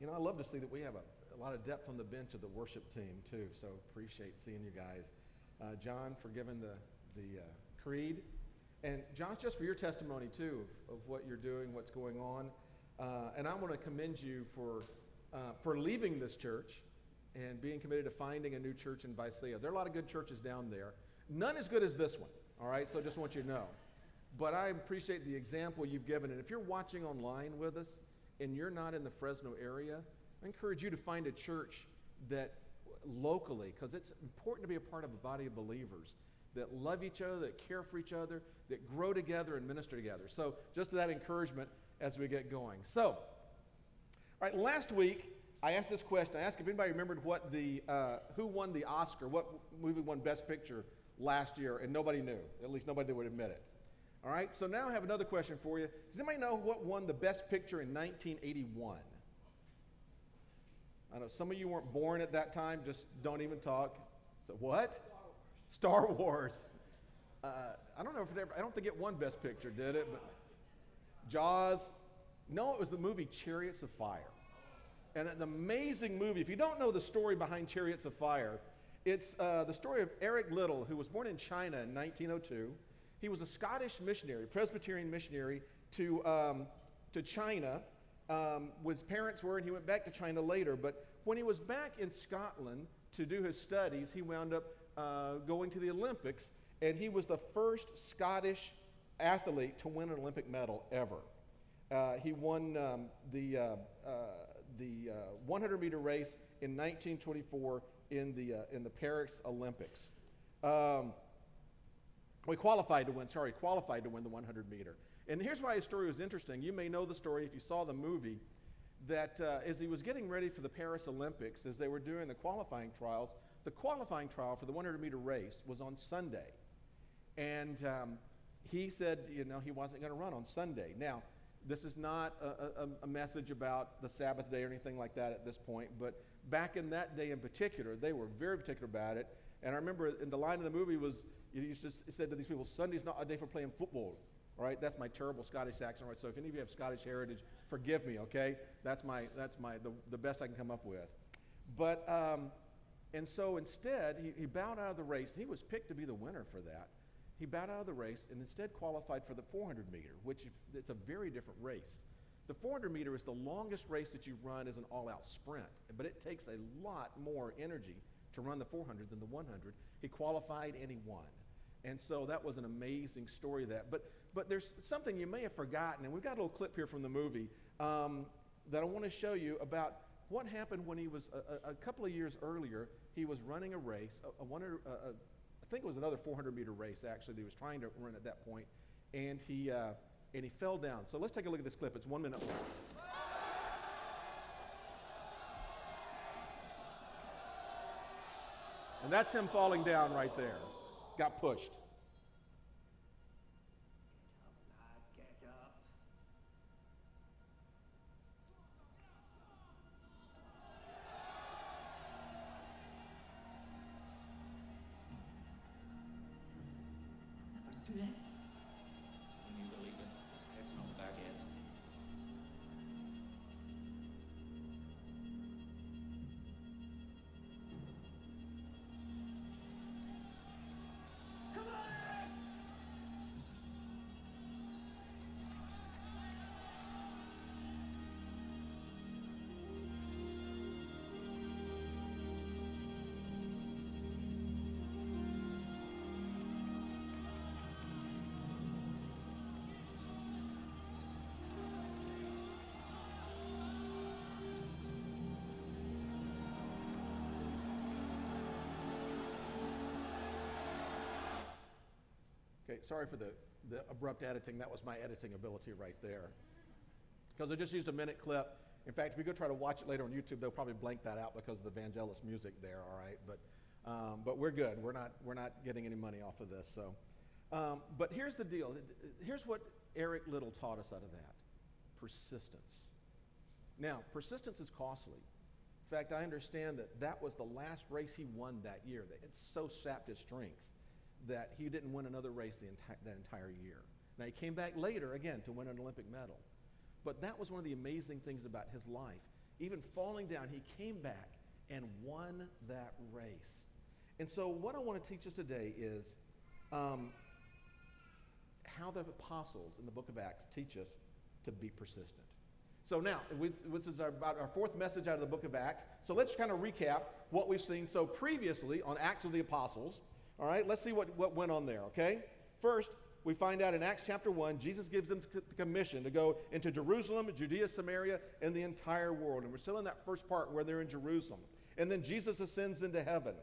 you know, I love to see that we have a, a, lot of depth on the bench of the worship team, too. So appreciate seeing you guys. Uh, John, for giving the, the uh, creed. And Josh, just for your testimony, too, of, of what you're doing, what's going on. Uh, and I want to commend you for, uh, for leaving this church and being committed to finding a new church in Visalia. There are a lot of good churches down there. None as good as this one, all right? So just want you to know. But I appreciate the example you've given. And if you're watching online with us and you're not in the Fresno area, I encourage you to find a church that locally, because it's important to be a part of a body of believers that love each other, that care for each other, that grow together and minister together. So, just that encouragement as we get going. So, all right, last week I asked this question. I asked if anybody remembered what the, uh, who won the Oscar, what movie won Best Picture last year, and nobody knew. At least nobody would admit it. All right, so now I have another question for you. Does anybody know what won the Best Picture in 1981? I know some of you weren't born at that time, just don't even talk. So, what? Star Wars. Uh, I don't know if it ever, I don't think it won Best Picture, did it? But Jaws. No, it was the movie Chariots of Fire and an amazing movie. If you don't know the story behind Chariots of Fire, it's uh, the story of Eric Liddell, who was born in China in 1902. He was a Scottish missionary, Presbyterian missionary to, um, to China. Um, his parents were, and he went back to China later. But when he was back in Scotland to do his studies, he wound up uh, going to the Olympics, and he was the first Scottish athlete to win an Olympic medal ever. Uh, he won um, the, uh, uh, the 100 meter race in 1924 in the, in the Paris Olympics. Um, we qualified to win, sorry, qualified to win the 100 meter. And here's why his story was interesting. You may know the story if you saw the movie that uh, as he was getting ready for the Paris Olympics, as they were doing the qualifying trials, the qualifying trial for the 100 meter race was on Sunday. And um, he said, you know, he wasn't going to run on Sunday. Now, this is not a, a, a, message about the Sabbath day or anything like that at this point, but back in that day in particular, they were very particular about it. And I remember in the line of the movie was, you used to said to these people, Sunday's not a day for playing football. All right, that's my terrible Scottish accent. Right, so if any of you have Scottish heritage, forgive me. Okay, that's my that's my the, the best I can come up with. But um, and so instead, he, he bowed out of the race. He was picked to be the winner for that he bowed out of the race and instead qualified for the 400 meter, which it's a very different race. The 400 meter is the longest race that you run as an all out sprint, but it takes a lot more energy to run the 400 than the 100. He qualified and he won. And so that was an amazing story that. But, but there's something you may have forgotten, and we've got a little clip here from the movie um, that I want to show you about what happened when he was a, a, couple of years earlier. He was running a race, a, a, I think it was another 400 meter race actually that he was trying to run at that point, and he uh, and he fell down. So let's take a look at this clip. It's one minute long. And that's him falling down right there. Got pushed. Sorry for the, the abrupt editing. That was my editing ability right there. Because I just used a minute clip. In fact, if you go try to watch it later on YouTube, they'll probably blank that out because of the Vangelis music there, all right? But, um, but we're good. We're not, we're not getting any money off of this. So. Um, but here's the deal. Here's what Eric Liddell taught us out of that persistence. Now, persistence is costly. In fact, I understand that that was the last race he won that year. It so sapped his strength that he didn't win another race the enti- that entire year. Now, he came back later again to win an Olympic medal. But that was one of the amazing things about his life even falling down, he came back and won that race. And so, what I want to teach us today is um, how the apostles in the book of Acts teach us to be persistent. So now, we, this is our, about our fourth message out of the book of Acts. So let's kind of recap what we've seen. So previously on Acts of the Apostles, all right, let's see what, what went on there, okay? First, we find out in Acts chapter 1, Jesus gives them the commission to go into Jerusalem, Judea, Samaria, and the entire world. And we're still in that first part where they're in Jerusalem. And then Jesus ascends into heaven.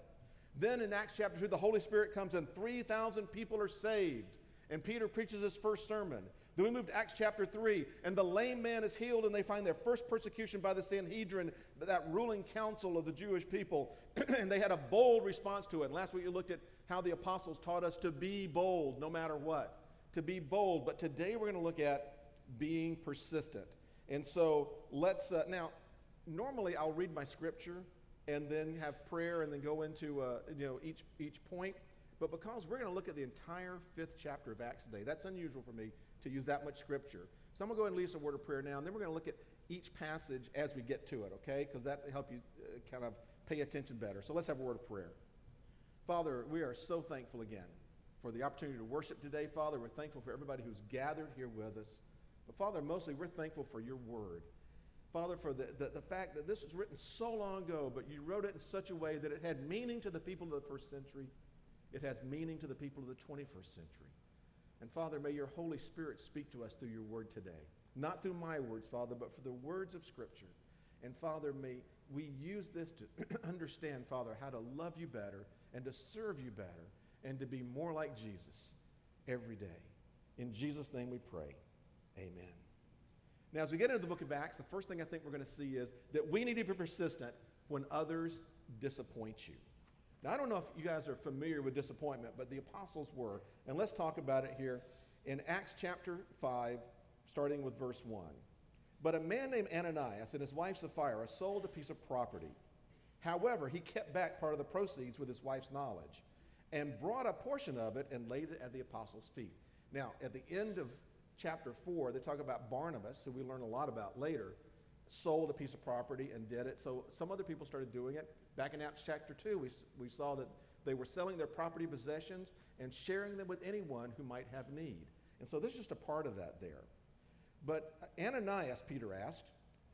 Then in Acts chapter 2, the Holy Spirit comes and 3,000 people are saved. And Peter preaches his first sermon. Then we move to Acts chapter 3, and the lame man is healed, and they find their first persecution by the Sanhedrin, that ruling council of the Jewish people. and they had a bold response to it. And last week you looked at how the apostles taught us to be bold no matter what. To be bold. But today we're going to look at being persistent. And so let's, uh, now, normally I'll read my scripture and then have prayer and then go into uh, you know, each, each point. But because we're going to look at the entire fifth chapter of Acts today, that's unusual for me to use that much scripture. So I'm going to go ahead and lead us a word of prayer now, and then we're going to look at each passage as we get to it, okay? Because that help you uh, kind of pay attention better. So let's have a word of prayer. Father, we are so thankful again for the opportunity to worship today. Father, we're thankful for everybody who's gathered here with us. But Father, mostly we're thankful for your word. Father, for the, the, the, fact that this was written so long ago, but you wrote it in such a way that it had meaning to the people of the first century. It has meaning to the people of the 21st century. And Father, may your Holy Spirit speak to us through your word today. Not through my words, Father, but for the words of Scripture. And Father, may we use this to understand, Father, how to love you better and to serve you better and to be more like Jesus every day. In Jesus' name we pray. Amen. Now, as we get into the book of Acts, the first thing I think we're going to see is that we need to be persistent when others disappoint you. Now, I don't know if you guys are familiar with disappointment, but the apostles were. And let's talk about it here in Acts chapter 5, starting with verse 1. But a man named Ananias and his wife Sapphira sold a piece of property. However, he kept back part of the proceeds with his wife's knowledge and brought a portion of it and laid it at the apostles' feet. Now, at the end of chapter 4, they talk about Barnabas, who we learn a lot about later, sold a piece of property and did it. So some other people started doing it. Back in Acts chapter 2, we, we saw that they were selling their property possessions and sharing them with anyone who might have need. And so this is just a part of that there. But uh, Ananias, Peter asked,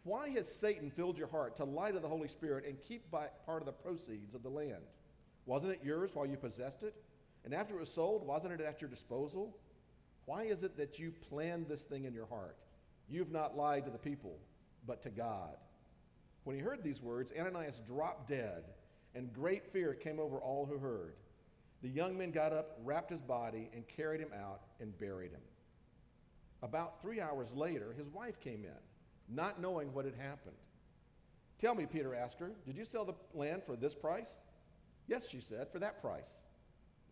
why has Satan filled your heart to lie to the Holy Spirit and keep part of the proceeds of the land? Wasn't it yours while you possessed it? And after it was sold, wasn't it at your disposal? Why is it that you planned this thing in your heart? You've not lied to the people, but to God. When he heard these words, Ananias dropped dead, and great fear came over all who heard. The young men got up, wrapped his body, and carried him out and buried him. About three hours later, his wife came in, not knowing what had happened. Tell me, Peter asked her, did you sell the land for this price? Yes, she said, for that price.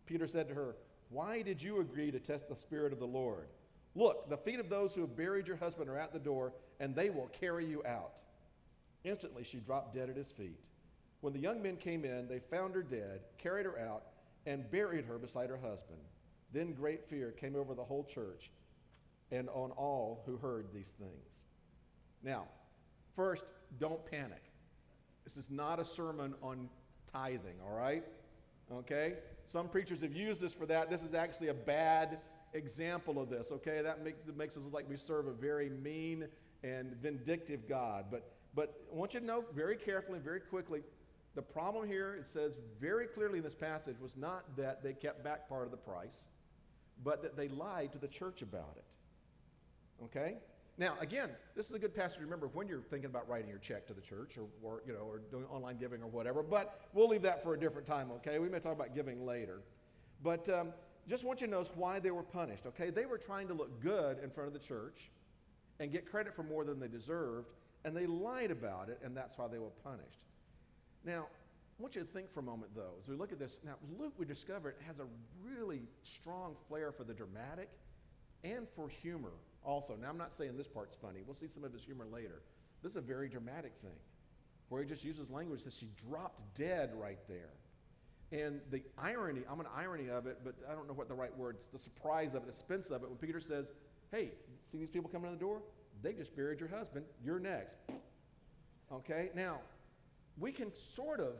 Peter said to her, Why did you agree to test the Spirit of the Lord? Look, the feet of those who have buried your husband are at the door, and they will carry you out. Instantly, she dropped dead at his feet. When the young men came in, they found her dead, carried her out, and buried her beside her husband. Then great fear came over the whole church and on all who heard these things. Now, first, don't panic. This is not a sermon on tithing, all right? Okay? Some preachers have used this for that. This is actually a bad example of this, okay? That, make, that makes us look like we serve a very mean and vindictive God. But but I want you to know very carefully and very quickly the problem here, it says very clearly in this passage, was not that they kept back part of the price, but that they lied to the church about it. Okay? Now, again, this is a good passage to remember when you're thinking about writing your check to the church or, or, you know, or doing online giving or whatever, but we'll leave that for a different time, okay? We may talk about giving later. But um, just want you to notice why they were punished, okay? They were trying to look good in front of the church and get credit for more than they deserved, and they lied about it, and that's why they were punished. Now, I want you to think for a moment, though, as we look at this. Now, Luke, we discovered, has a really strong flair for the dramatic and for humor also. Now, I'm not saying this part's funny. We'll see some of his humor later. This is a very dramatic thing where he just uses language that she dropped dead right there. And the irony, I'm an irony of it, but I don't know what the right word, the surprise of it, the suspense of it, when Peter says, Hey, see these people coming in the door? They just buried your husband. You're next. Okay? Now, we can sort of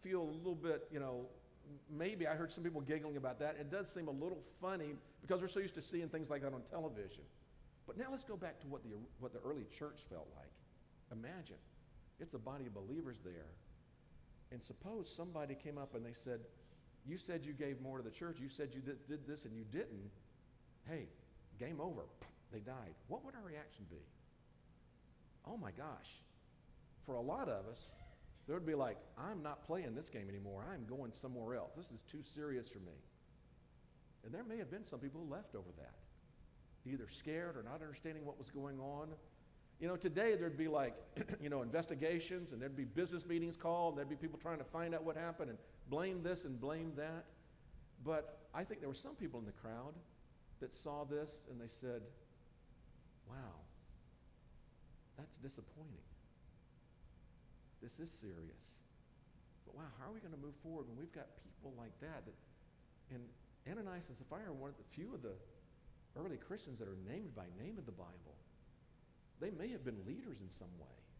feel a little bit, you know, maybe I heard some people giggling about that. It does seem a little funny because we're so used to seeing things like that on television. But now let's go back to what the, what the early church felt like. Imagine it's a body of believers there. And suppose somebody came up and they said, You said you gave more to the church, you said you did, this and you didn't. Hey, game over. They died. What would our reaction be? Oh my gosh. For a lot of us, there would be like, I'm not playing this game anymore. I'm going somewhere else. This is too serious for me. And there may have been some people who left over that, either scared or not understanding what was going on. You know, today there'd be like, you know, investigations and there'd be business meetings called, and there'd be people trying to find out what happened and blame this and blame that. But I think there were some people in the crowd that saw this and they said, wow, that's disappointing. This is serious. But wow, how are we going to move forward when we've got people like that? that and Ananias and Sapphira are one of the few of the early Christians that are named by name in the Bible. They may have been leaders in some ways.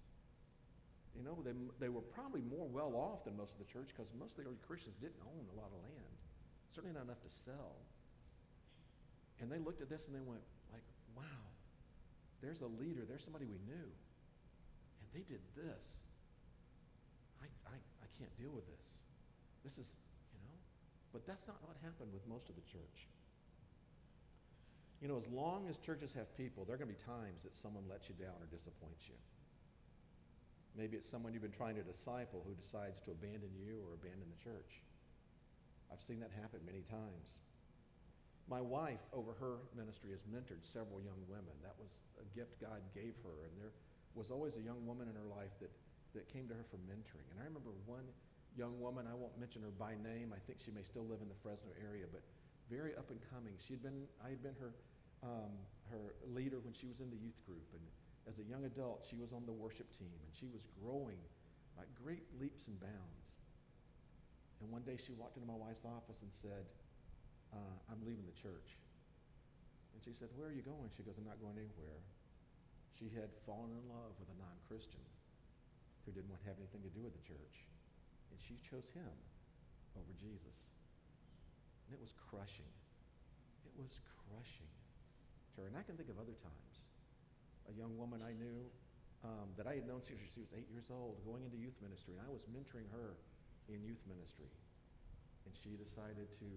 You know, they, they were probably more well off than most of the church because most of the early Christians didn't own a lot of land, certainly not enough to sell. And they looked at this and they went, like, wow, there's a leader, there's somebody we knew. And they did this. I, I, I can't deal with this. This is, you know, but that's not what happened with most of the church. You know, as long as churches have people, there are going to be times that someone lets you down or disappoints you. Maybe it's someone you've been trying to disciple who decides to abandon you or abandon the church. I've seen that happen many times. My wife, over her ministry, has mentored several young women. That was a gift God gave her. And there was always a young woman in her life that that came to her for mentoring. And I remember one young woman, I won't mention her by name, I think she may still live in the Fresno area, but very up and coming. She'd been, I had been her, um, her leader when she was in the youth group. And as a young adult, she was on the worship team, and she was growing by great leaps and bounds. And one day she walked into my wife's office and said, uh, I'm leaving the church. And she said, Where are you going? She goes, I'm not going anywhere. She had fallen in love with a non Christian who didn't want to have anything to do with the church. And she chose him over Jesus. And it was crushing. It was crushing her. And I can think of other times. A young woman I knew um, that I had known since she was eight years old, going into youth ministry, and I was mentoring her in youth ministry. And she decided to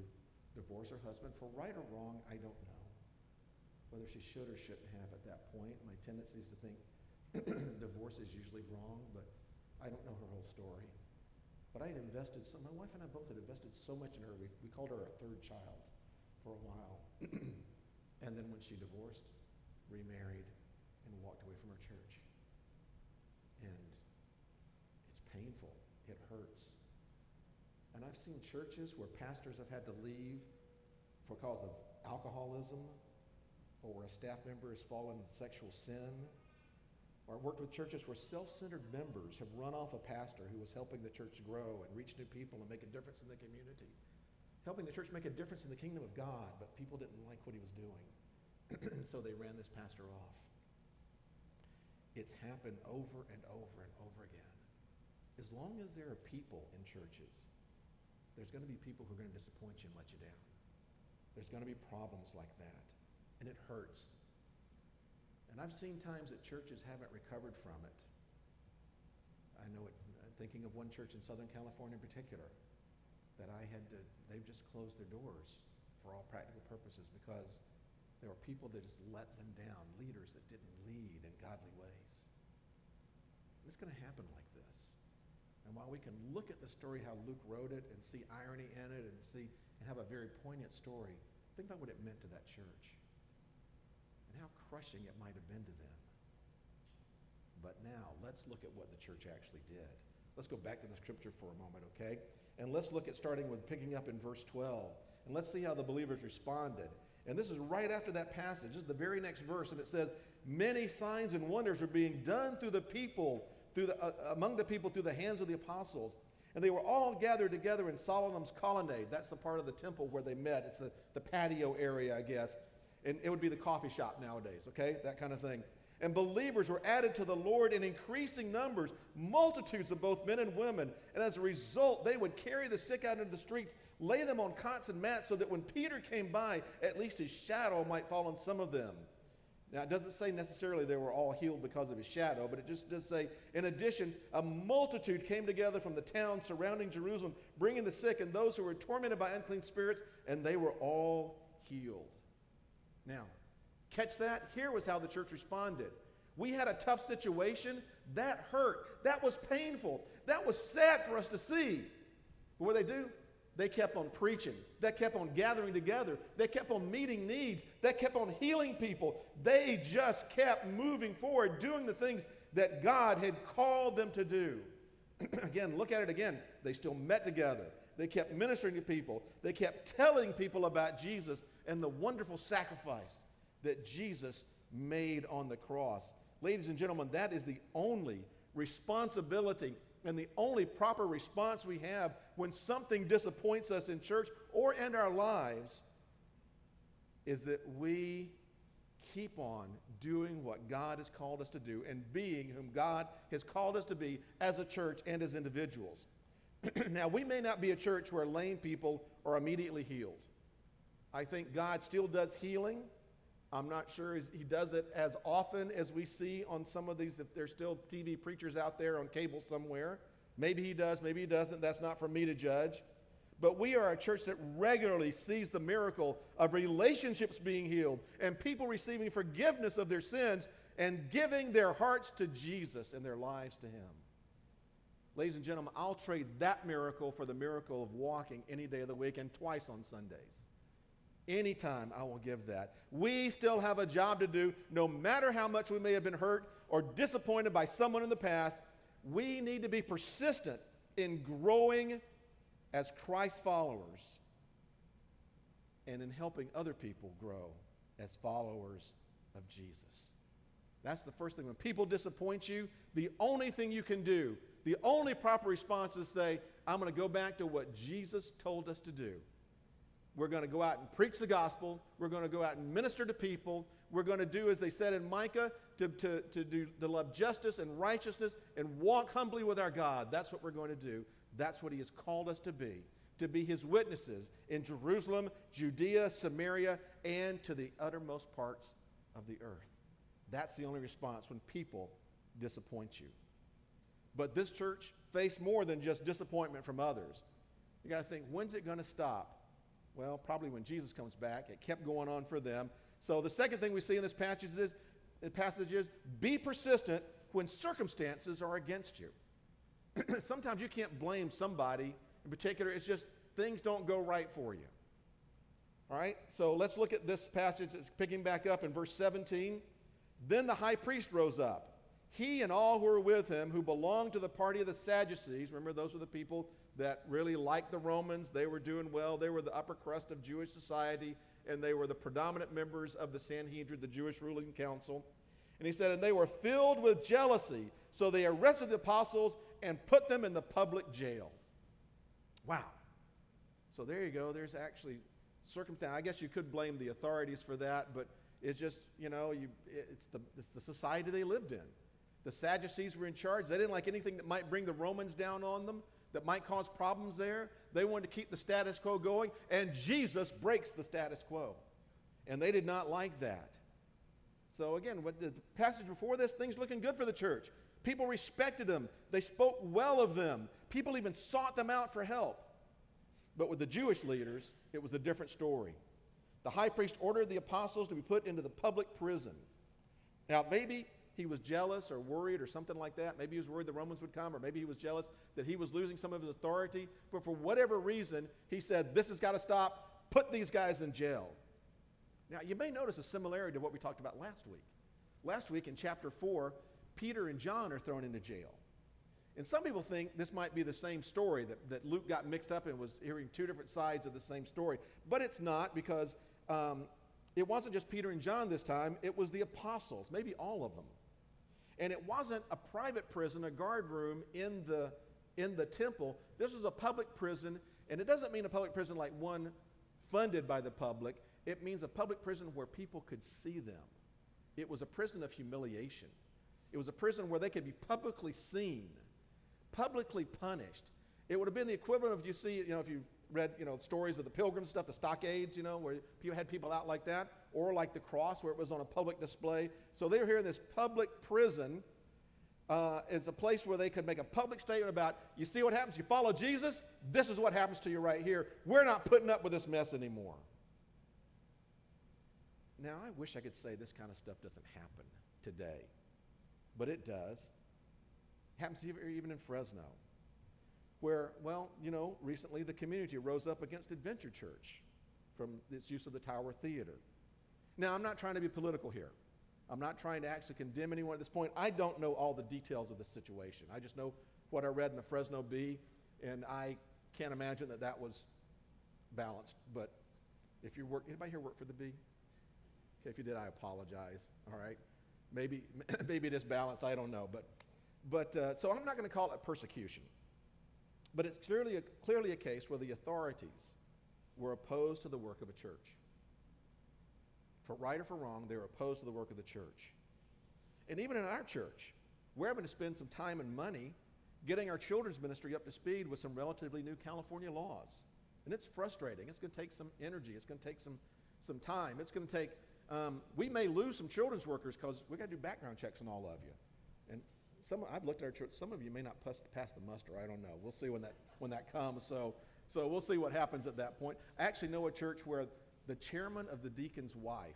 divorce her husband for right or wrong, I don't know. Whether she should or shouldn't have at that point. My tendency is to think divorce is usually wrong, but I don't know her whole story. But I had invested so, my wife and I both had invested so much in her. We, we called her our third child for a while. and then when she divorced, remarried, and walked away from her church. And it's painful, it hurts. And I've seen churches where pastors have had to leave for cause of alcoholism or where a staff member has fallen in sexual sin or I've worked with churches where self centered members have run off a pastor who was helping the church grow and reach new people and make a difference in the community. Helping the church make a difference in the kingdom of God, but people didn't like what he was doing. And so they ran this pastor off. It's happened over and over and over again. As long as there are people in churches, there's going to be people who are going to disappoint you and let you down. There's going to be problems like that. And it hurts and I've seen times that churches haven't recovered from it. I know it, thinking of one church in Southern California in particular that I had to, they've just closed their doors for all practical purposes because there were people that just let them down, leaders that didn't lead in godly ways. And it's going to happen like this. And while we can look at the story, how Luke wrote it, and see irony in it, and see and have a very poignant story, think about what it meant to that church and how crushing it might have been to them. But now, let's look at what the church actually did. Let's go back to the scripture for a moment, okay? And let's look at starting with picking up in verse 12. And let's see how the believers responded. And this is right after that passage. This is the very next verse, and it says, Many signs and wonders are being done through the people, through the, uh, among the people through the hands of the apostles. And they were all gathered together in Solomon's colonnade. That's the part of the temple where they met. It's the, the patio area, I guess and it would be the coffee shop nowadays, okay? That kind of thing. And believers were added to the Lord in increasing numbers, multitudes of both men and women. And as a result, they would carry the sick out into the streets, lay them on cots and mats, so that when Peter came by, at least his shadow might fall on some of them. Now, it doesn't say necessarily they were all healed because of his shadow, but it just does say, in addition, a multitude came together from the towns surrounding Jerusalem, bringing the sick and those who were tormented by unclean spirits, and they were all healed. Now, catch that? Here was how the church responded. We had a tough situation. That hurt. That was painful. That was sad for us to see. But what they do? They kept on preaching. They kept on gathering together. They kept on meeting needs. They kept on healing people. They just kept moving forward, doing the things that God had called them to do. again, look at it again. They still met together. They kept ministering to people. They kept telling people about Jesus and the wonderful sacrifice that Jesus made on the cross. Ladies and gentlemen, that is the only responsibility and the only proper response we have when something disappoints us in church or in our lives is that we keep on doing what God has called us to do and being whom God has called us to be as a church and as individuals. now, we may not be a church where lame people are immediately healed. I think God still does healing. I'm not sure he does it as often as we see on some of these, if there's still TV preachers out there on cable somewhere. Maybe he does, maybe he doesn't. That's not for me to judge. But we are a church that regularly sees the miracle of relationships being healed and people receiving forgiveness of their sins and giving their hearts to Jesus and their lives to Him. Ladies and gentlemen, I'll trade that miracle for the miracle of walking any day of the week and twice on Sundays. Anytime I will give that. We still have a job to do, no matter how much we may have been hurt or disappointed by someone in the past. We need to be persistent in growing as Christ followers and in helping other people grow as followers of Jesus. That's the first thing. When people disappoint you, the only thing you can do, the only proper response is say, I'm going to go back to what Jesus told us to do. We're going to go out and preach the gospel. We're going to go out and minister to people. We're going to do, as they said in Micah, to, to, to, do, to love justice and righteousness and walk humbly with our God. That's what we're going to do. That's what He has called us to be, to be His witnesses in Jerusalem, Judea, Samaria, and to the uttermost parts of the earth. That's the only response when people disappoint you. But this church faced more than just disappointment from others. You got to think, when's it going to stop? Well, probably when Jesus comes back. It kept going on for them. So the second thing we see in this passage is, passage is be persistent when circumstances are against you. Sometimes you can't blame somebody in particular. It's just things don't go right for you. All right, so let's look at this passage. It's picking back up in verse 17. Then the high priest rose up, he and all who were with him, who belonged to the party of the Sadducees. Remember, those were the people that really liked the Romans. They were doing well. They were the upper crust of Jewish society, and they were the predominant members of the Sanhedrin, the Jewish ruling council. And he said, and they were filled with jealousy. So they arrested the apostles and put them in the public jail. Wow. So there you go. There's actually circumstance. I guess you could blame the authorities for that, but it's just, you know, you, it's, the, it's the society they lived in. The Sadducees were in charge. They didn't like anything that might bring the Romans down on them that might cause problems there. They wanted to keep the status quo going, and Jesus breaks the status quo. And they did not like that. So, again, what the passage before this, things looking good for the church. People respected them, they spoke well of them, people even sought them out for help. But with the Jewish leaders, it was a different story. The high priest ordered the apostles to be put into the public prison. Now, maybe he was jealous or worried or something like that. Maybe he was worried the Romans would come, or maybe he was jealous that he was losing some of his authority. But for whatever reason, he said, This has got to stop. Put these guys in jail. Now, you may notice a similarity to what we talked about last week. Last week in chapter 4, Peter and John are thrown into jail. And some people think this might be the same story, that, that Luke got mixed up and was hearing two different sides of the same story. But it's not because um, it wasn't just Peter and John this time, it was the apostles, maybe all of them. And it wasn't a private prison, a guard room in the, in the temple. This was a public prison, and it doesn't mean a public prison like one funded by the public. It means a public prison where people could see them. it was a prison of humiliation. It was a prison where they could be publicly seen, publicly punished. It would have been the equivalent of you see, you know, if you read, you know, stories of the pilgrim stuff, the stockades, you know, where people had people out like that, or like the cross where it was on a public display. So they were here in this public prison uh, as a place where they could make a public statement about, you see what happens? You follow Jesus, this is what happens to you right here. We're not putting up with this mess anymore. Now, I wish I could say this kind of stuff doesn't happen today, but it does. It happens even in Fresno, where, well, you know, recently the community rose up against Adventure Church from its use of the Tower Theater. Now, I'm not trying to be political here. I'm not trying to actually condemn anyone at this point. I don't know all the details of the situation. I just know what I read in the Fresno Bee, and I can't imagine that that was balanced. But if you work, anybody here work for the Bee? Okay, if you did, I apologize. All right, maybe maybe it is balanced. I don't know, but but uh, so I'm not going to call it persecution. But it's clearly a, clearly a case where the authorities were opposed to the work of a church for right or for wrong, they're opposed to the work of the church. And even in our church, we're having to spend some time and money getting our children's ministry up to speed with some relatively new California laws. And it's frustrating. It's going to take some energy. It's going to take some, some time. It's going to take, um, we may lose some children's workers because we got to do background checks on all of you. Some, I've looked at our church, some of you may not pass, the muster. I don't know. We'll see when that, when that comes. So, so we'll see what happens at that point. I actually know a church where the chairman of the deacon's wife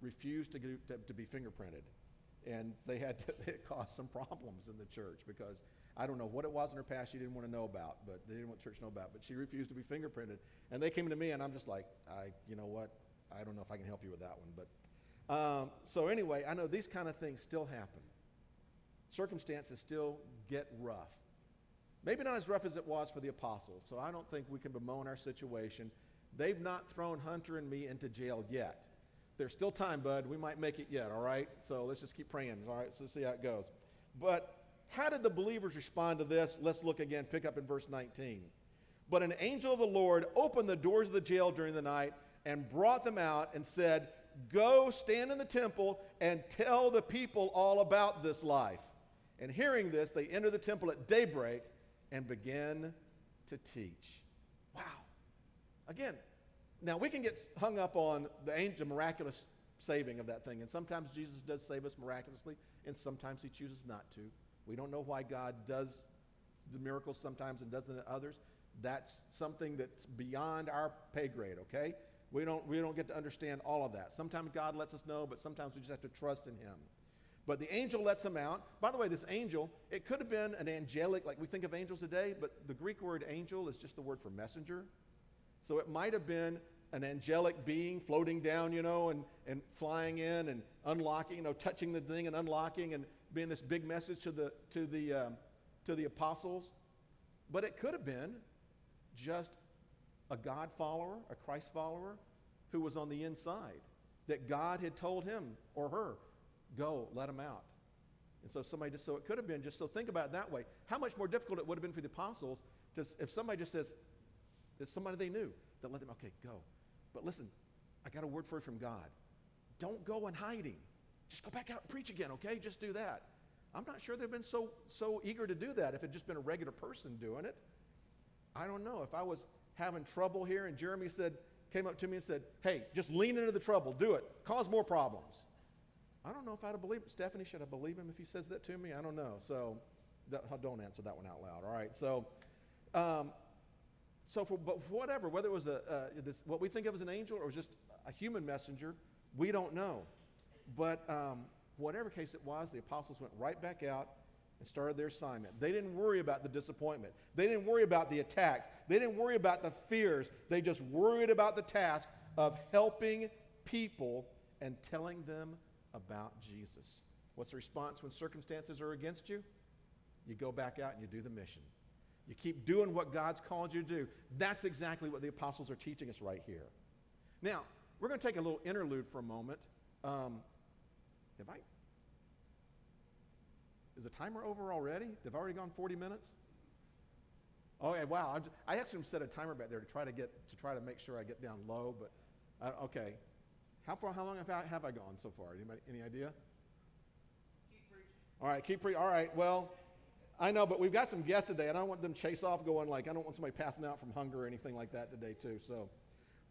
refused to, to, to be fingerprinted. And they had to, it caused some problems in the church because I don't know what it was in her past she didn't want to know about, but they didn't want church to know about. But she refused to be fingerprinted. And they came to me, and I'm just like, I, you know what? I don't know if I can help you with that one. But um, so anyway, I know these kind of things still happen. Circumstances still get rough. Maybe not as rough as it was for the apostles. So I don't think we can bemoan our situation. They've not thrown Hunter and me into jail yet. There's still time, bud. We might make it yet, all right? So let's just keep praying, all right? So see how it goes. But how did the believers respond to this? Let's look again, pick up in verse 19. But an angel of the Lord opened the doors of the jail during the night and brought them out and said, Go stand in the temple and tell the people all about this life. And hearing this, they enter the temple at daybreak and begin to teach. Wow. Again, now we can get hung up on the angel miraculous saving of that thing, and sometimes Jesus does save us miraculously, and sometimes he chooses not to. We don't know why God does the miracles sometimes and doesn't at others. That's something that's beyond our pay grade, okay? We don't, we don't get to understand all of that. Sometimes God lets us know, but sometimes we just have to trust in Him. But the angel lets him out. By the way, this angel, it could have been an angelic, like we think of angels today, but the Greek word angel is just the word for messenger. So it might have been an angelic being floating down, you know, and, and flying in and unlocking, you know, touching the thing and unlocking and being this big message to the, to the, um, to the apostles. But it could have been just a God follower, a Christ follower, who was on the inside. That God had told him or her, go, let them out. And so somebody just, so it could have been just, so think about it that way. How much more difficult it would have been for the apostles to, if somebody just says, it's somebody they knew, that let them, okay, go. But listen, I got a word for you from God. Don't go in hiding. Just go back out and preach again, okay? Just do that. I'm not sure they've been so, so eager to do that if it just been a regular person doing it. I don't know. If I was having trouble here and Jeremy said, came up to me and said, hey, just lean into the trouble, do it, cause more problems. I don't know if I'd have believed Stephanie, should I believe him if he says that to me? I don't know. So that, don't answer that one out loud, all right? So, um, so, for, but whatever, whether it was a, uh, this, what we think of as an angel or just a human messenger, we don't know. But um, whatever case it was, the apostles went right back out and started their assignment. They didn't worry about the disappointment. They didn't worry about the attacks. They didn't worry about the fears. They just worried about the task of helping people and telling them about Jesus. What's the response when circumstances are against you? You go back out and you do the mission. You keep doing what God's called you to do. That's exactly what the apostles are teaching us right here. Now, we're going to take a little interlude for a moment. Um, have I? Is the timer over already? They've I already gone 40 minutes? Oh, yeah, wow. I asked him to set a timer back there to try to get to try to make sure I get down low, but uh, okay. How far? How long have I, have I gone so far? Anybody, any idea? All right, keep preaching. All right, well, I know, but we've got some guests today, and I don't want them chase off going like, I don't want somebody passing out from hunger or anything like that today, too. So,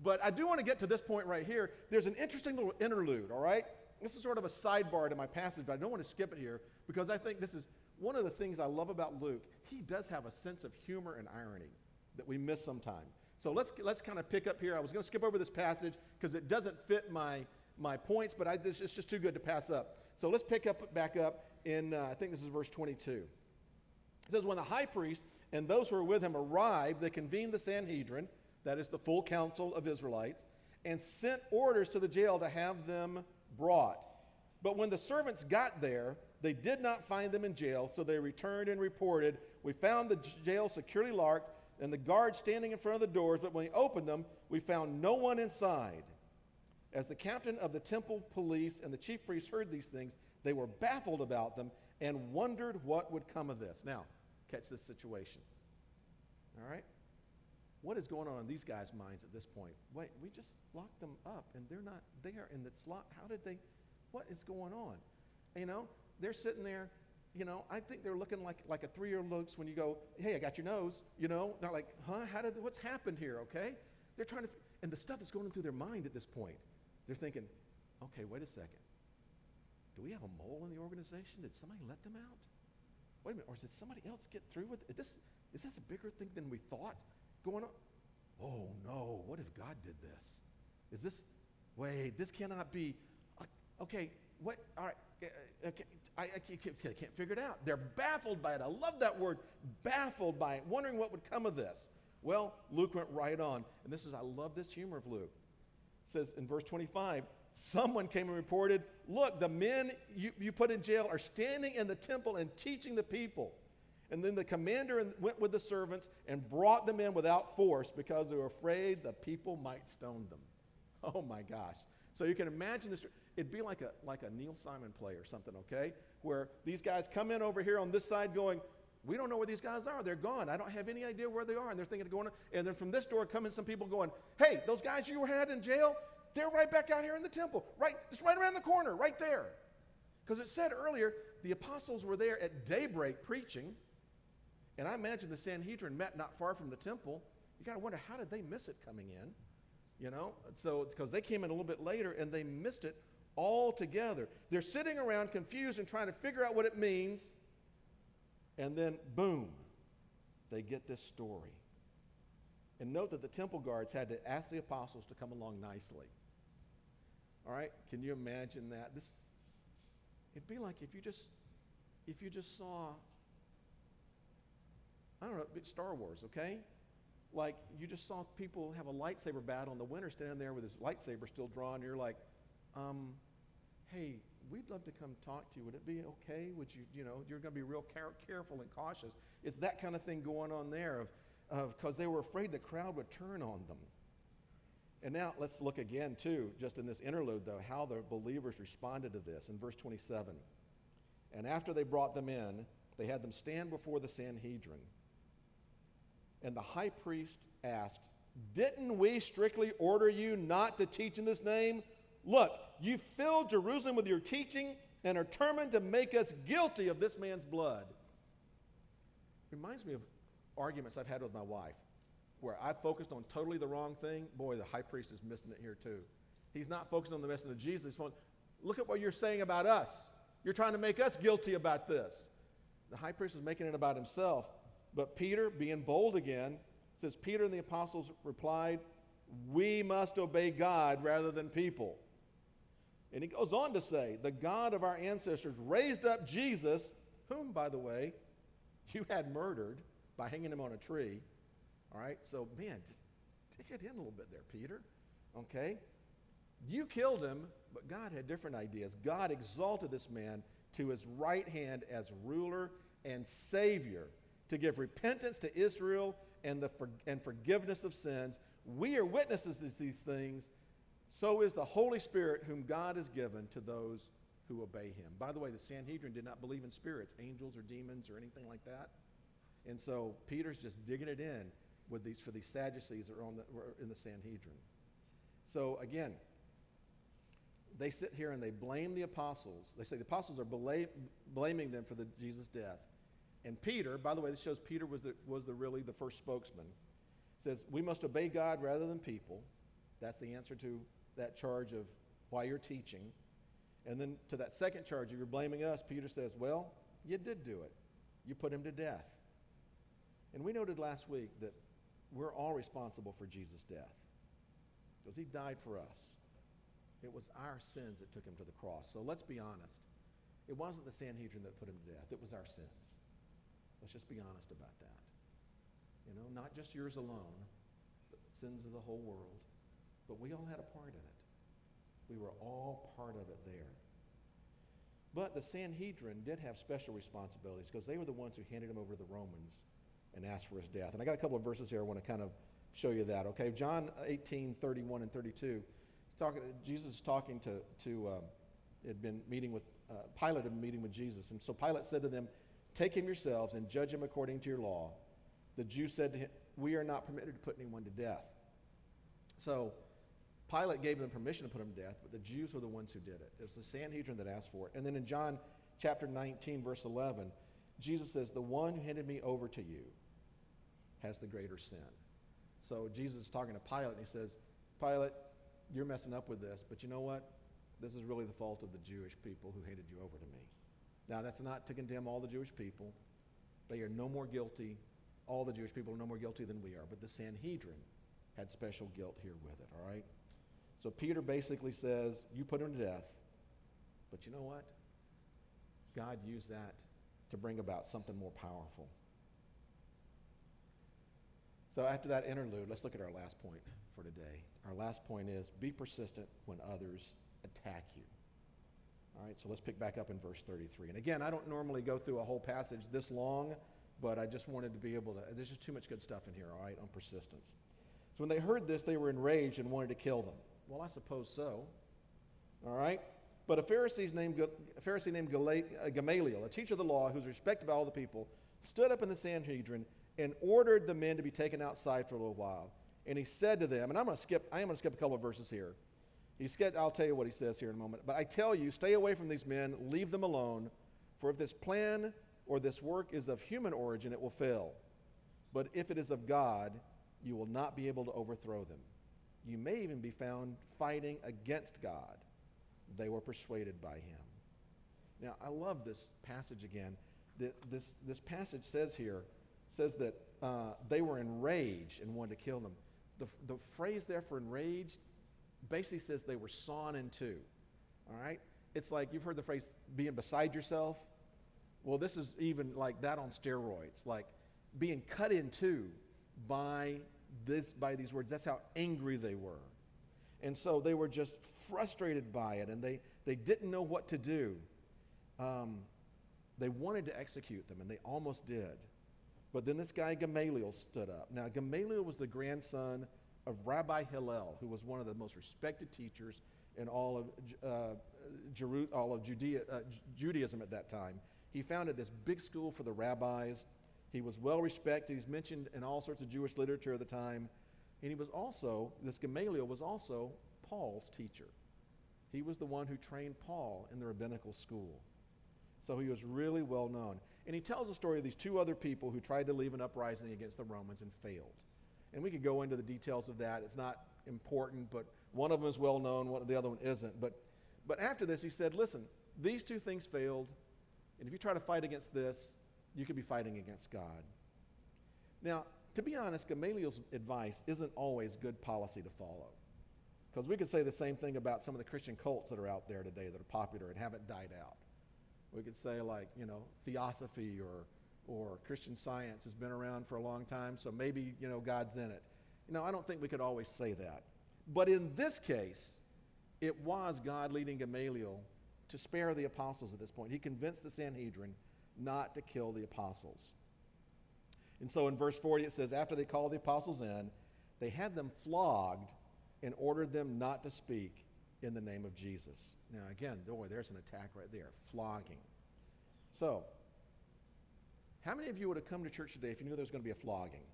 but I do want to get to this point right here. There's an interesting little interlude, all right? This is sort of a sidebar to my passage, but I don't want to skip it here because I think this is one of the things I love about Luke. He does have a sense of humor and irony that we miss sometimes. So let's, let's kind of pick up here. I was going to skip over this passage because it doesn't fit my, my points, but I, this, it's just too good to pass up. So let's pick up back up in, uh, I think this is verse 22. It says, When the high priest and those who were with him arrived, they convened the Sanhedrin, that is the full council of Israelites, and sent orders to the jail to have them brought. But when the servants got there, they did not find them in jail, so they returned and reported, We found the jail securely locked and the guards standing in front of the doors, but when we opened them, we found no one inside. As the captain of the temple police and the chief priests heard these things, they were baffled about them and wondered what would come of this. Now, catch this situation. All right? What is going on in these guys' minds at this point? Wait, we just locked them up and they're not there and it's locked. How did they, what is going on? You know, they're sitting there, you know, I think they're looking like, like a three year old looks when you go, hey, I got your nose, you know. They're like, huh, how did, what's happened here, okay? They're trying to, and the stuff that's going through their mind at this point, they're thinking, okay, wait a second. Do we have a mole in the organization? Did somebody let them out? Wait a minute, or did somebody else get through with it? Is this, is this a bigger thing than we thought going on? Oh no, what if God did this? Is this, wait, this cannot be, uh, okay, what, all right, uh, okay, I, I, can't, I can't figure it out. They're baffled by it. I love that word, baffled by it, wondering what would come of this. Well, Luke went right on, and this is, I love this humor of Luke. It says in verse 25, someone came and reported, Look, the men you, you put in jail are standing in the temple and teaching the people. And then the commander went with the servants and brought them in without force because they were afraid the people might stone them. Oh my gosh. So you can imagine this. It'd be like a, like a Neil Simon play or something, okay? Where these guys come in over here on this side going, we don't know where these guys are. They're gone. I don't have any idea where they are. And they're thinking of going, and then from this door come in some people going, hey, those guys you had in jail, they're right back out here in the temple, right, just right around the corner, right there. Because it said earlier, the apostles were there at daybreak preaching. And I imagine the Sanhedrin met not far from the temple. You got to wonder, how did they miss it coming in? You know, so it's because they came in a little bit later and they missed it altogether. They're sitting around confused and trying to figure out what it means. And then, boom, they get this story. And note that the temple guards had to ask the apostles to come along nicely. All right? Can you imagine that? This it'd be like if you just if you just saw I don't know, Star Wars, okay? Like you just saw people have a lightsaber battle and the winner standing there with his lightsaber still drawn, and you're like, um, hey, we'd love to come talk to you. Would it be okay? Would you, you know, you're going to be real care- careful and cautious. It's that kind of thing going on there of because they were afraid the crowd would turn on them. And now let's look again, too, just in this interlude, though, how the believers responded to this in verse 27. And after they brought them in, they had them stand before the Sanhedrin. And the high priest asked, Didn't we strictly order you not to teach in this name? Look, you filled Jerusalem with your teaching and are determined to make us guilty of this man's blood. Reminds me of arguments I've had with my wife where I focused on totally the wrong thing. Boy, the high priest is missing it here too. He's not focused on the message of Jesus. He's Look at what you're saying about us. You're trying to make us guilty about this. The high priest was making it about himself. But Peter, being bold again, says, Peter and the apostles replied, We must obey God rather than people. And he goes on to say, The God of our ancestors raised up Jesus, whom, by the way, you had murdered by hanging him on a tree. All right, so man, just take it in a little bit there, Peter. Okay? You killed him, but God had different ideas. God exalted this man to his right hand as ruler and savior to give repentance to Israel and, the for, and forgiveness of sins. We are witnesses to these things. So is the Holy Spirit, whom God has given to those who obey him. By the way, the Sanhedrin did not believe in spirits, angels or demons or anything like that. And so Peter's just digging it in with these for these Sadducees that are on the, in the Sanhedrin. So again, they sit here and they blame the apostles. They say the apostles are bla- blaming them for the Jesus death. And Peter, by the way, this shows Peter was the, was the really the first spokesman, says, We must obey God rather than people. That's the answer to that charge of why you're teaching. And then to that second charge, you're blaming us, Peter says, Well, you did do it. You put him to death. And we noted last week that we're all responsible for Jesus' death because he died for us. It was our sins that took him to the cross. So let's be honest. It wasn't the Sanhedrin that put him to death, it was our sins. Let's just be honest about that. You know, not just yours alone, sins of the whole world. But we all had a part in it. We were all part of it there. But the Sanhedrin did have special responsibilities because they were the ones who handed him over to the Romans and asked for his death. And I got a couple of verses here I want to kind of show you that. Okay, John 18, 31 and 32. Talking, Jesus is talking to, to um, had been meeting with, uh, Pilate had been meeting with Jesus. And so Pilate said to them, Take him yourselves and judge him according to your law. The Jews said to him, We are not permitted to put anyone to death. So Pilate gave them permission to put him to death, but the Jews were the ones who did it. It was the Sanhedrin that asked for it. And then in John chapter 19, verse 11, Jesus says, The one who handed me over to you has the greater sin. So Jesus is talking to Pilate, and he says, Pilate, you're messing up with this, but you know what? This is really the fault of the Jewish people who handed you over to me. Now, that's not to condemn all the Jewish people. They are no more guilty. All the Jewish people are no more guilty than we are. But the Sanhedrin had special guilt here with it, all right? So Peter basically says, You put him to death, but you know what? God used that to bring about something more powerful. So after that interlude, let's look at our last point for today. Our last point is be persistent when others attack you. All right, so let's pick back up in verse 33. And again, I don't normally go through a whole passage this long, but I just wanted to be able to. There's just too much good stuff in here, all right, on persistence. So when they heard this, they were enraged and wanted to kill them. Well, I suppose so. All right? But a Pharisee named, a Pharisee named uh, Gamaliel, a teacher of the law who's respected by all the people, stood up in the Sanhedrin and ordered the men to be taken outside for a little while. And he said to them, and I'm going to skip, I am going to skip a couple of verses here. He said, I'll tell you what he says here in a moment. But I tell you, stay away from these men, leave them alone, for if this plan or this work is of human origin, it will fail. But if it is of God, you will not be able to overthrow them. You may even be found fighting against God. They were persuaded by him. Now, I love this passage again. This, this passage says here, says that uh, they were enraged and wanted to kill them. The, the phrase there for enraged basically says they were sawn in two. All right? It's like you've heard the phrase being beside yourself. Well, this is even like that on steroids, like being cut in two by this by these words. That's how angry they were. And so they were just frustrated by it and they, they didn't know what to do. Um, they wanted to execute them and they almost did. But then this guy Gamaliel stood up. Now, Gamaliel was the grandson of Rabbi Hillel, who was one of the most respected teachers in all of, uh, all of Judea, uh, Judaism at that time. He founded this big school for the rabbis. He was well respected. He's mentioned in all sorts of Jewish literature of the time. And he was also, this Gamaliel was also Paul's teacher. He was the one who trained Paul in the rabbinical school. So he was really well known. And he tells the story of these two other people who tried to lead an uprising against the Romans and failed. And we could go into the details of that. It's not important, but one of them is well known, one, the other one isn't. But, but after this, he said, listen, these two things failed. And if you try to fight against this, you could be fighting against God. Now, to be honest, Gamaliel's advice isn't always good policy to follow. Because we could say the same thing about some of the Christian cults that are out there today that are popular and haven't died out. We could say, like, you know, theosophy or or Christian science has been around for a long time, so maybe, you know, God's in it. You know, I don't think we could always say that. But in this case, it was God leading Gamaliel to spare the apostles at this point. He convinced the Sanhedrin not to kill the apostles. And so in verse 40, it says, After they called the apostles in, they had them flogged and ordered them not to speak in the name of Jesus. Now, again, boy, there's an attack right there flogging. So, how many of you would have come to church today if you knew there was going to be a flogging?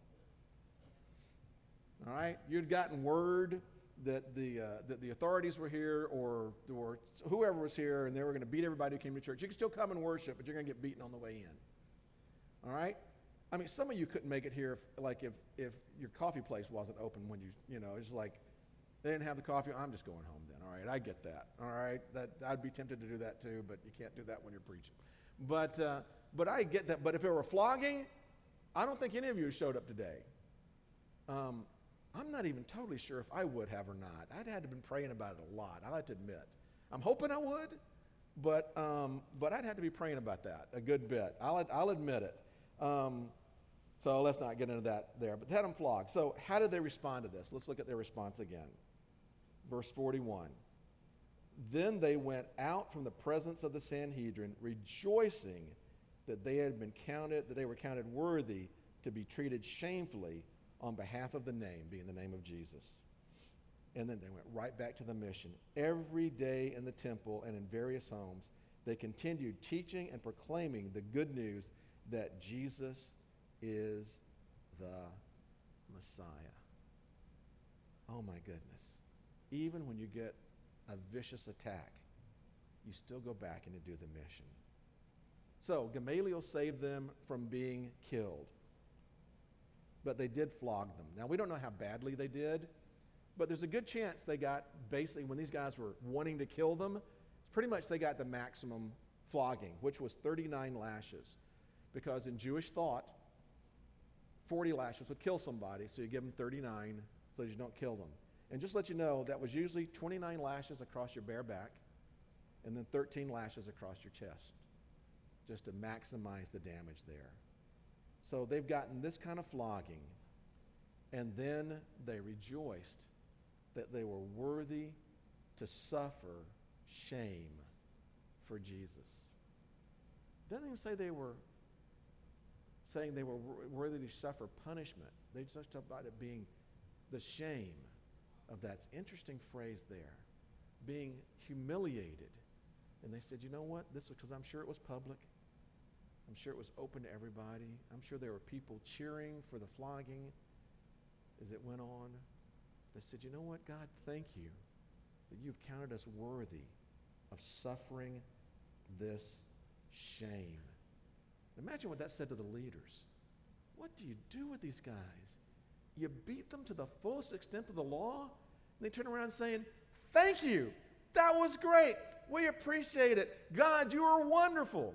All right? You'd gotten word that the, uh, that the authorities were here or, or whoever was here and they were going to beat everybody who came to church. You can still come and worship, but you're going to get beaten on the way in. All right? I mean, some of you couldn't make it here if, like, if, if your coffee place wasn't open when you, you know, it's like, they didn't have the coffee. I'm just going home then. All right, I get that. All right, that I'd be tempted to do that too, but you can't do that when you're preaching. But uh, but I get that. But if it were flogging, I don't think any of you showed up today. Um, I'm not even totally sure if I would have or not. I'd had to been praying about it a lot. I have to admit. I'm hoping I would, but um, but I'd had to be praying about that a good bit. I'll I'll admit it. Um, so let's not get into that there. But they had them flogged. So how did they respond to this? Let's look at their response again. Verse 41. Then they went out from the presence of the Sanhedrin, rejoicing that they had been counted, that they were counted worthy to be treated shamefully on behalf of the name, being the name of Jesus. And then they went right back to the mission. Every day in the temple and in various homes, they continued teaching and proclaiming the good news that Jesus is the Messiah. Oh my goodness. Even when you get a vicious attack, you still go back and do the mission. So Gamaliel saved them from being killed. But they did flog them. Now, we don't know how badly they did, but there's a good chance they got basically, when these guys were wanting to kill them, it's pretty much they got the maximum flogging, which was 39 lashes. Because in Jewish thought, 40 lashes would kill somebody, so you give them 39 so you don't kill them. And just let you know, that was usually 29 lashes across your bare back and then 13 lashes across your chest, just to maximize the damage there. So they've gotten this kind of flogging, and then they rejoiced that they were worthy to suffer shame for Jesus. Doesn't even say they were saying they were worthy to suffer punishment. They just talked about it being the shame of that interesting phrase there, being humiliated. And they said, you know what? This was because I'm sure it was public. I'm sure it was open to everybody. I'm sure there were people cheering for the flogging as it went on. They said, you know what, God, thank you that you've counted us worthy of suffering this shame. Imagine what that said to the leaders. What do you do with these guys? You beat them to the fullest extent of the law? And they turn around saying, Thank you. That was great. We appreciate it. God, you are wonderful.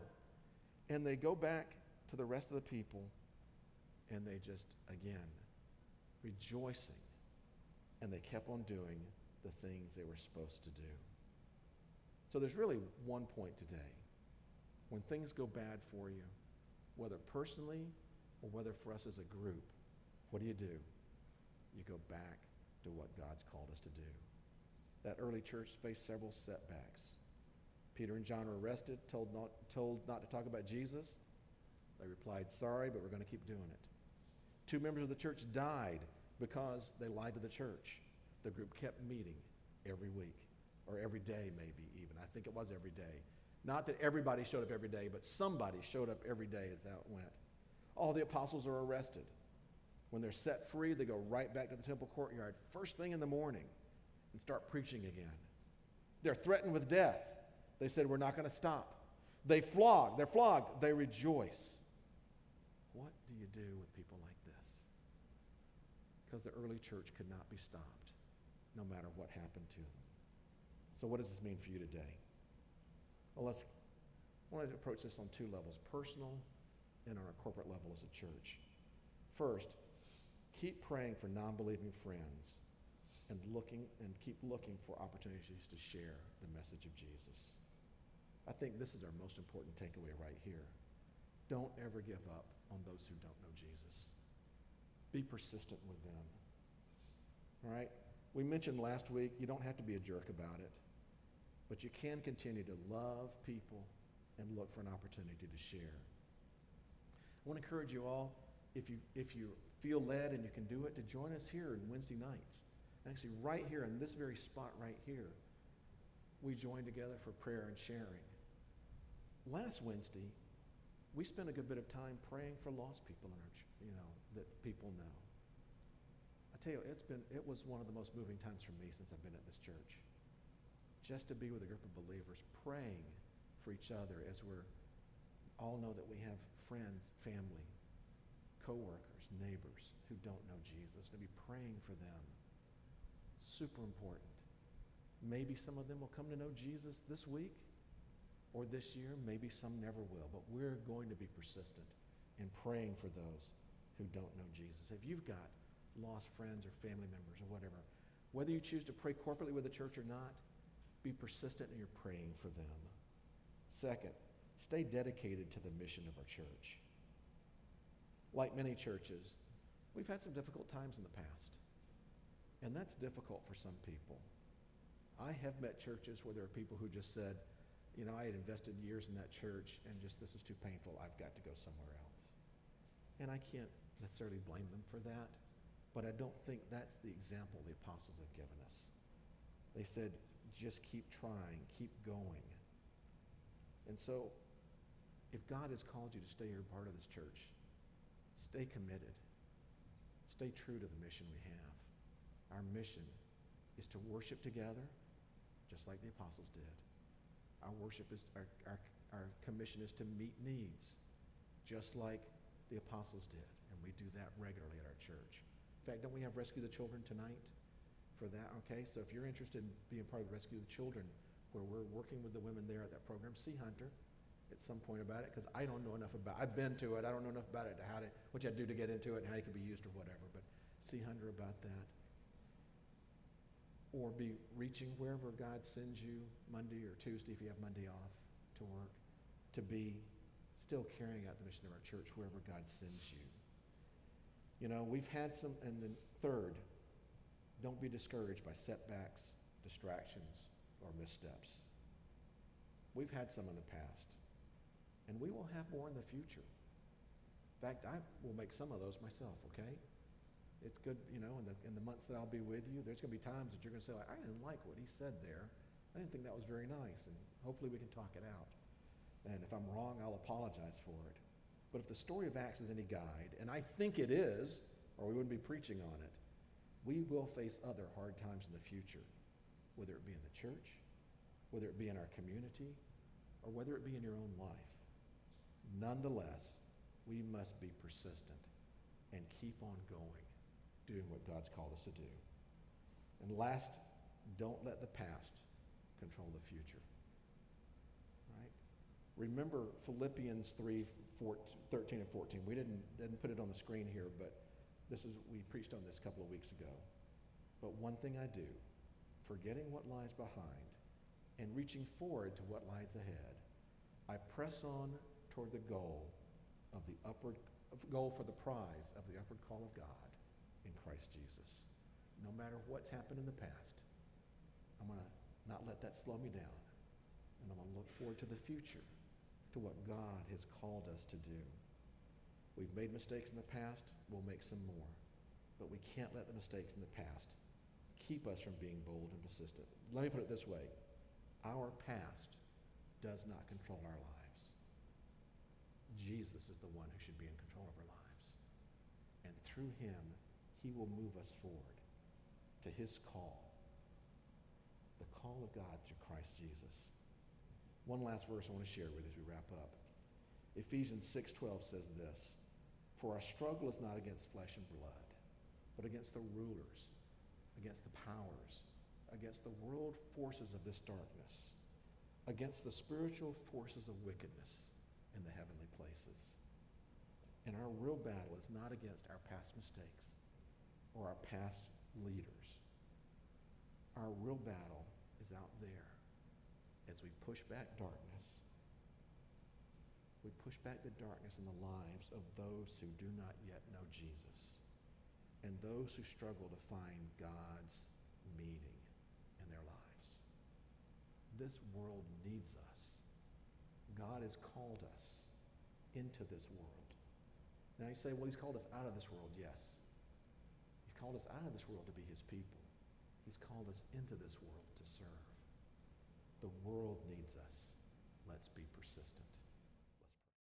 And they go back to the rest of the people and they just, again, rejoicing. And they kept on doing the things they were supposed to do. So there's really one point today. When things go bad for you, whether personally or whether for us as a group, what do you do? You go back to what God's called us to do. That early church faced several setbacks. Peter and John were arrested, told not, told not to talk about Jesus. They replied, Sorry, but we're going to keep doing it. Two members of the church died because they lied to the church. The group kept meeting every week, or every day, maybe even. I think it was every day. Not that everybody showed up every day, but somebody showed up every day as that went. All the apostles are arrested. When they're set free, they go right back to the temple courtyard first thing in the morning and start preaching again. They're threatened with death. They said, We're not going to stop. They flog, they're flogged, they rejoice. What do you do with people like this? Because the early church could not be stopped, no matter what happened to them. So, what does this mean for you today? Well, let's I want to approach this on two levels personal and on a corporate level as a church. First, keep praying for non believing friends and looking and keep looking for opportunities to share the message of Jesus. I think this is our most important takeaway right here. Don't ever give up on those who don't know Jesus. Be persistent with them. All right? We mentioned last week you don't have to be a jerk about it, but you can continue to love people and look for an opportunity to share. I want to encourage you all, if you, if you feel led and you can do it, to join us here on Wednesday nights. Actually, right here in this very spot right here, we join together for prayer and sharing. Last Wednesday, we spent a good bit of time praying for lost people in our, church, you know, that people know. I I tell you, it's been, it was one of the most moving times for me since I've been at this church. Just to be with a group of believers, praying for each other as we're all know that we have friends, family, coworkers, neighbors who don't know Jesus, to be praying for them. Super important. Maybe some of them will come to know Jesus this week or this year. Maybe some never will. But we're going to be persistent in praying for those who don't know Jesus. If you've got lost friends or family members or whatever, whether you choose to pray corporately with the church or not, be persistent in your praying for them. Second, stay dedicated to the mission of our church. Like many churches, we've had some difficult times in the past, and that's difficult for some people. I have met churches where there are people who just said, you know, I had invested years in that church and just this is too painful. I've got to go somewhere else. And I can't necessarily blame them for that, but I don't think that's the example the apostles have given us. They said, just keep trying, keep going. And so, if God has called you to stay here part of this church, stay committed. Stay true to the mission we have. Our mission is to worship together, just like the apostles did. Our worship is, our, our, our commission is to meet needs, just like the apostles did. And we do that regularly at our church. In fact, don't we have Rescue the Children tonight for that? Okay, so if you're interested in being part of Rescue the Children, where we're working with the women there at that program, see Hunter at some point about it, because I don't know enough about I've been to it, I don't know enough about it, to how to, what you have to do to get into it, and how it can be used or whatever, but see Hunter about that or be reaching wherever God sends you Monday or Tuesday if you have Monday off to work, to be still carrying out the mission of our church wherever God sends you. You know, we've had some, and then third, don't be discouraged by setbacks, distractions, or missteps. We've had some in the past, and we will have more in the future. In fact, I will make some of those myself, okay? It's good, you know, in the, in the months that I'll be with you, there's going to be times that you're going to say, like, I didn't like what he said there. I didn't think that was very nice. And hopefully we can talk it out. And if I'm wrong, I'll apologize for it. But if the story of Acts is any guide, and I think it is, or we wouldn't be preaching on it, we will face other hard times in the future, whether it be in the church, whether it be in our community, or whether it be in your own life. Nonetheless, we must be persistent and keep on going doing what God's called us to do. And last, don't let the past control the future. Right? Remember Philippians 3 14, 13 and 14. We didn't, didn't put it on the screen here, but this is we preached on this a couple of weeks ago. But one thing I do, forgetting what lies behind and reaching forward to what lies ahead, I press on toward the goal of the upward goal for the prize of the upward call of God in Christ Jesus. No matter what's happened in the past, I'm going to not let that slow me down. And I'm going to look forward to the future, to what God has called us to do. We've made mistakes in the past, we'll make some more. But we can't let the mistakes in the past keep us from being bold and persistent. Let me put it this way our past does not control our lives. Jesus is the one who should be in control of our lives. And through him, he will move us forward to his call, the call of God through Christ Jesus. One last verse I want to share with you as we wrap up. Ephesians 6:12 says this, "For our struggle is not against flesh and blood, but against the rulers, against the powers, against the world forces of this darkness, against the spiritual forces of wickedness in the heavenly places." And our real battle is not against our past mistakes or our past leaders. Our real battle is out there as we push back darkness. We push back the darkness in the lives of those who do not yet know Jesus and those who struggle to find God's meaning in their lives. This world needs us. God has called us into this world. Now you say, well, he's called us out of this world. Yes called us out of this world to be his people. He's called us into this world to serve. The world needs us. Let's be persistent.